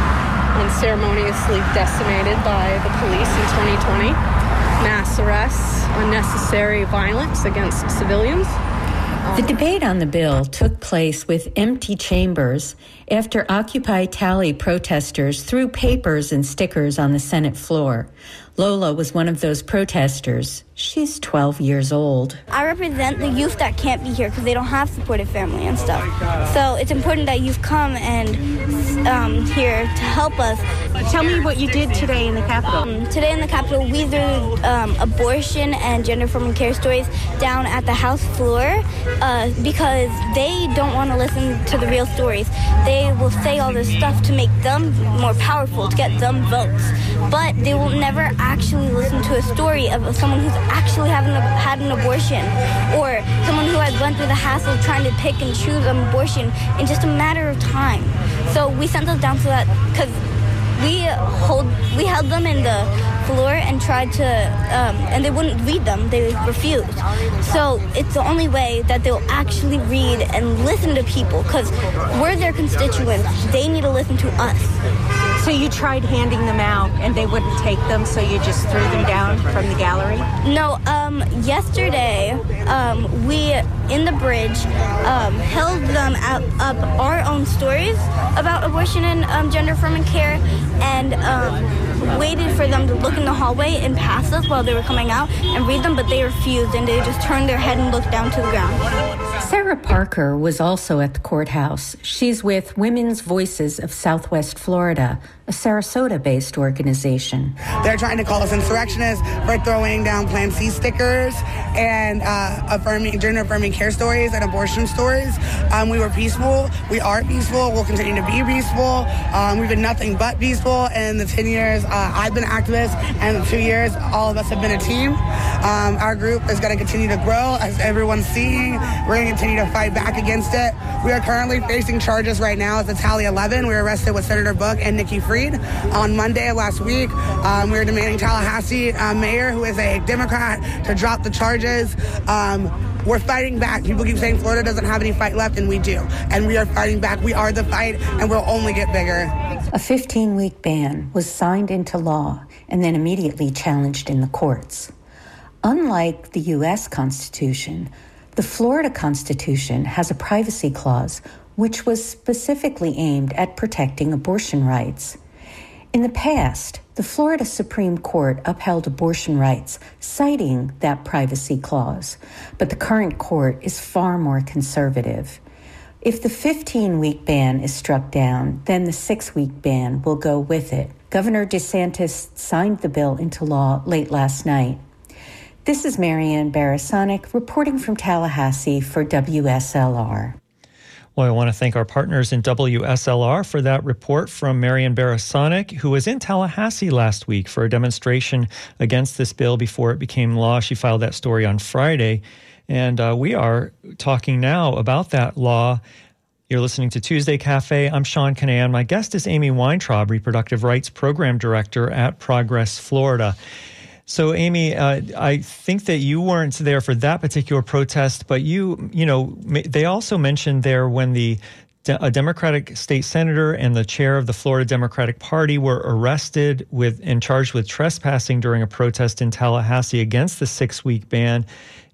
[SPEAKER 13] unceremoniously decimated by the police in 2020. Mass arrests, unnecessary violence against civilians.
[SPEAKER 12] The debate on the bill took place with empty chambers after Occupy Tally protesters threw papers and stickers on the Senate floor. Lola was one of those protesters. She's 12 years old.
[SPEAKER 14] I represent the youth that can't be here because they don't have supportive family and stuff. So it's important that you've come and um, here to help us.
[SPEAKER 15] Tell me what you did today in the Capitol.
[SPEAKER 14] Um, today in the Capitol, we threw um, abortion and gender affirming care stories down at the House floor uh, because they don't want to listen to the real stories. They will say all this stuff to make them more powerful, to get them votes. But they will never actually listen to a story of someone who's actually having had an abortion or someone who has gone through the hassle of trying to pick and choose an abortion in just a matter of time. So we sent those down so that because we hold we held them in the floor and tried to um, and they wouldn't read them they refused so it's the only way that they'll actually read and listen to people because we're their constituents they need to listen to us
[SPEAKER 15] so you tried handing them out and they wouldn't take them, so you just threw them down from the gallery?
[SPEAKER 14] No, um, yesterday um, we, in the bridge, um, held them out, up our own stories about abortion and um, gender affirming care and um, waited for them to look in the hallway and pass us while they were coming out and read them, but they refused and they just turned their head and looked down to the ground.
[SPEAKER 12] Sarah Parker was also at the courthouse. She's with Women's Voices of Southwest Florida, a Sarasota based organization.
[SPEAKER 16] They're trying to call us insurrectionists for throwing down Plan C stickers and uh, affirming gender affirming care stories and abortion stories. Um, we were peaceful. We are peaceful. We'll continue to be peaceful. Um, we've been nothing but peaceful in the 10 years uh, I've been an activist, and the two years all of us have been a team. Um, our group is going to continue to grow, as everyone's seeing. We're going to continue to fight back against it. We are currently facing charges right now as a Tally 11. We were arrested with Senator Book and Nikki Fried on Monday last week. Um, we were demanding Tallahassee uh, mayor, who is a Democrat, to drop the charges. Um, we're fighting back. People keep saying Florida doesn't have any fight left, and we do. And we are fighting back. We are the fight, and we'll only get bigger.
[SPEAKER 12] A 15 week ban was signed into law and then immediately challenged in the courts. Unlike the U.S. Constitution, the Florida Constitution has a privacy clause which was specifically aimed at protecting abortion rights. In the past, the Florida Supreme Court upheld abortion rights, citing that privacy clause, but the current court is far more conservative. If the 15 week ban is struck down, then the six week ban will go with it. Governor DeSantis signed the bill into law late last night. This is Marianne Barasonic reporting from Tallahassee for WSLR.
[SPEAKER 1] Well, I want to thank our partners in WSLR for that report from Marian Barasonic, who was in Tallahassee last week for a demonstration against this bill before it became law. She filed that story on Friday. And uh, we are talking now about that law. You're listening to Tuesday Cafe. I'm Sean Kinane. My guest is Amy Weintraub, Reproductive Rights Program Director at Progress Florida. So, Amy, uh, I think that you weren't there for that particular protest, but you, you know, they also mentioned there when the a Democratic state senator and the chair of the Florida Democratic Party were arrested with and charged with trespassing during a protest in Tallahassee against the six week ban.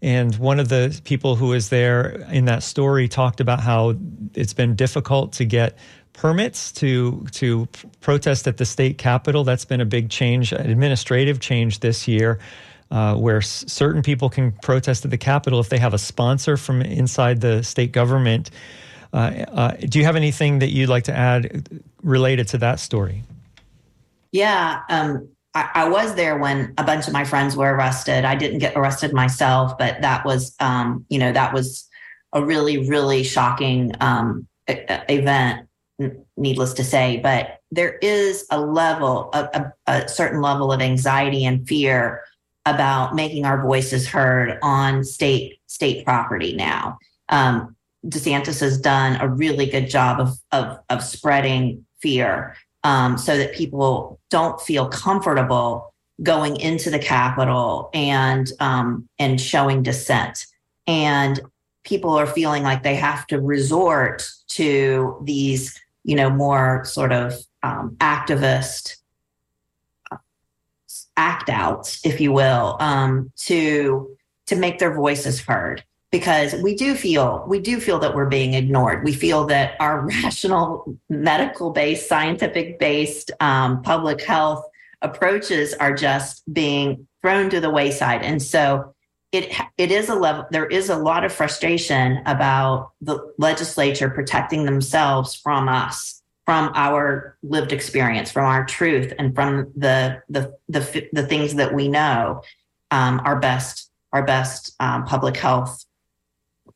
[SPEAKER 1] And one of the people who was there in that story talked about how it's been difficult to get permits to to protest at the state capitol. That's been a big change, an administrative change this year. Uh, where s- certain people can protest at the Capitol if they have a sponsor from inside the state government. Uh, uh, do you have anything that you'd like to add related to that story?
[SPEAKER 7] Yeah, um, I, I, was there when a bunch of my friends were arrested. I didn't get arrested myself, but that was, um, you know, that was a really, really shocking um, event needless to say, but there is a level, a, a, a, certain level of anxiety and fear about making our voices heard on state state property now. Um, DeSantis has done a really good job of of, of spreading fear um, so that people don't feel comfortable going into the Capitol and um, and showing dissent, and people are feeling like they have to resort to these, you know, more sort of um, activist act outs, if you will, um, to to make their voices heard because we do feel we do feel that we're being ignored. We feel that our [laughs] rational medical based scientific based um, public health approaches are just being thrown to the wayside. And so it it is a level there is a lot of frustration about the legislature protecting themselves from us from our lived experience from our truth and from the the the, the things that we know um, our best our best um, public health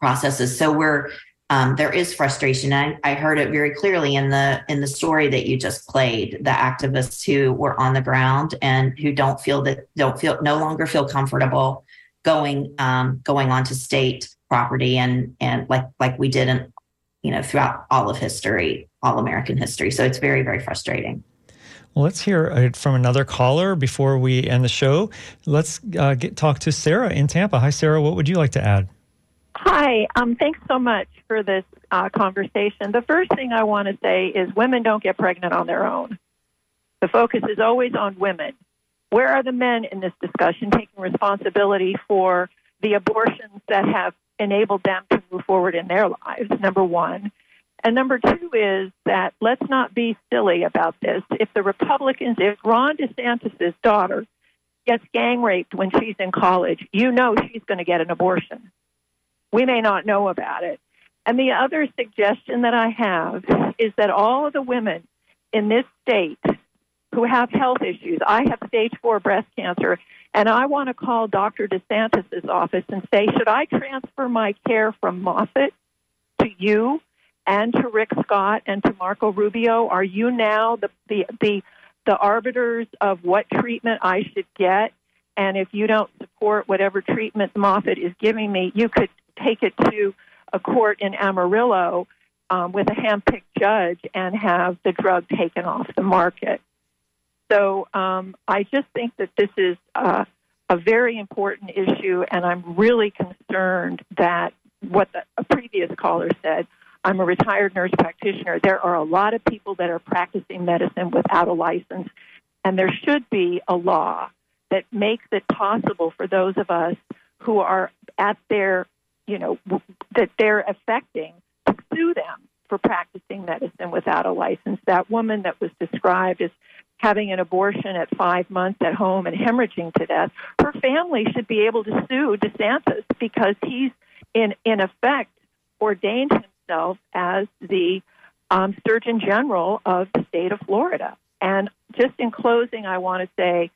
[SPEAKER 7] processes so we're um, there is frustration. I, I heard it very clearly in the in the story that you just played. The activists who were on the ground and who don't feel that don't feel no longer feel comfortable going um, going onto state property and and like like we did in you know throughout all of history, all American history. So it's very very frustrating.
[SPEAKER 1] Well, let's hear from another caller before we end the show. Let's uh, get talk to Sarah in Tampa. Hi, Sarah. What would you like to add?
[SPEAKER 17] Hi. Um, thanks so much for this uh, conversation. The first thing I want to say is women don't get pregnant on their own. The focus is always on women. Where are the men in this discussion taking responsibility for the abortions that have enabled them to move forward in their lives? Number one. And number two is that let's not be silly about this. If the Republicans, if Ron DeSantis' daughter gets gang raped when she's in college, you know she's going to get an abortion. We may not know about it. And the other suggestion that I have is that all of the women in this state who have health issues. I have stage four breast cancer, and I want to call Dr. DeSantis' office and say, should I transfer my care from Moffitt to you and to Rick Scott and to Marco Rubio? Are you now the the the, the arbiters of what treatment I should get? And if you don't support whatever treatment Moffitt is giving me, you could take it to a court in Amarillo um, with a handpicked judge and have the drug taken off the market. So um, I just think that this is uh, a very important issue, and I'm really concerned that what the, a previous caller said. I'm a retired nurse practitioner. There are a lot of people that are practicing medicine without a license, and there should be a law that makes it possible for those of us who are at their, you know, that they're affecting to sue them for practicing medicine without a license. That woman that was described as having an abortion at five months at home and hemorrhaging to death, her family should be able to sue DeSantis because he's in in effect ordained himself as the um, Surgeon General of the state of Florida. And just in closing, I want to say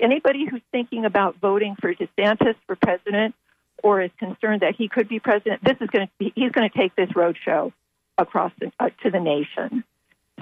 [SPEAKER 17] anybody who's thinking about voting for DeSantis for president or is concerned that he could be president, this is going to be, he's going to take this roadshow across the, uh, to the nation.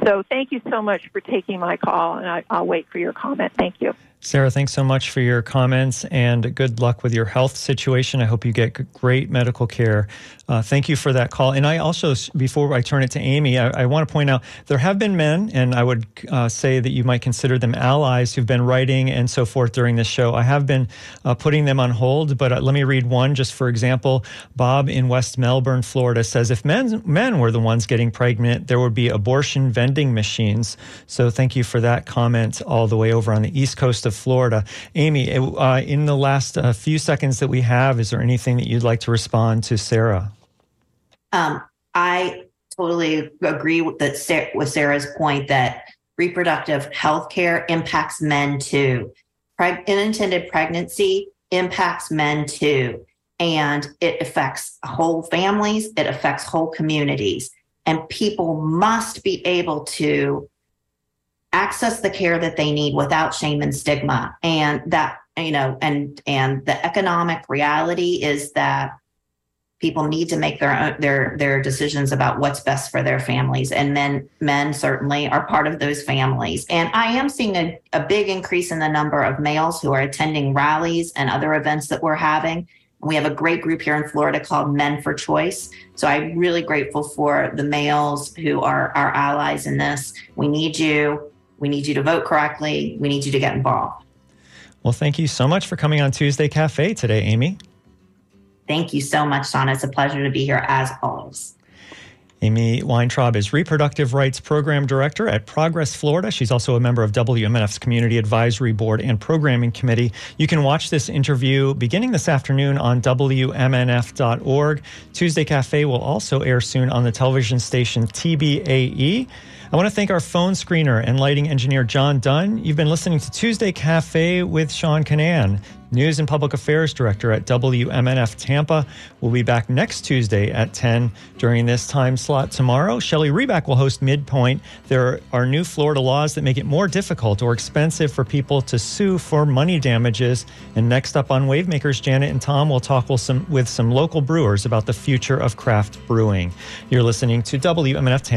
[SPEAKER 17] So thank you so much for taking my call, and I, will wait for your comment. Thank you.
[SPEAKER 1] Sarah, thanks so much for your comments and good luck with your health situation. I hope you get great medical care. Uh, thank you for that call. And I also, before I turn it to Amy, I, I want to point out there have been men, and I would uh, say that you might consider them allies who've been writing and so forth during this show. I have been uh, putting them on hold, but uh, let me read one just for example. Bob in West Melbourne, Florida says if men, men were the ones getting pregnant, there would be abortion vending machines. So thank you for that comment all the way over on the east coast of of Florida. Amy, uh, in the last uh, few seconds that we have, is there anything that you'd like to respond to Sarah?
[SPEAKER 7] Um, I totally agree with, that, with Sarah's point that reproductive health care impacts men too. Preg- unintended pregnancy impacts men too. And it affects whole families, it affects whole communities. And people must be able to access the care that they need without shame and stigma and that you know and and the economic reality is that people need to make their own, their their decisions about what's best for their families and men men certainly are part of those families and i am seeing a, a big increase in the number of males who are attending rallies and other events that we're having we have a great group here in Florida called Men for Choice. So I'm really grateful for the males who are our allies in this. We need you. We need you to vote correctly. We need you to get involved.
[SPEAKER 1] Well, thank you so much for coming on Tuesday Cafe today, Amy.
[SPEAKER 7] Thank you so much, Sean. It's a pleasure to be here as always.
[SPEAKER 1] Amy Weintraub is Reproductive Rights Program Director at Progress Florida. She's also a member of WMNF's Community Advisory Board and Programming Committee. You can watch this interview beginning this afternoon on WMNF.org. Tuesday Cafe will also air soon on the television station TBAE. I want to thank our phone screener and lighting engineer, John Dunn. You've been listening to Tuesday Cafe with Sean Kinane. News and Public Affairs Director at WMNF Tampa. We'll be back next Tuesday at 10 during this time slot tomorrow. Shelley Reback will host Midpoint. There are new Florida laws that make it more difficult or expensive for people to sue for money damages. And next up on Wavemakers, Janet and Tom will talk with some, with some local brewers about the future of craft brewing. You're listening to WMNF Tampa.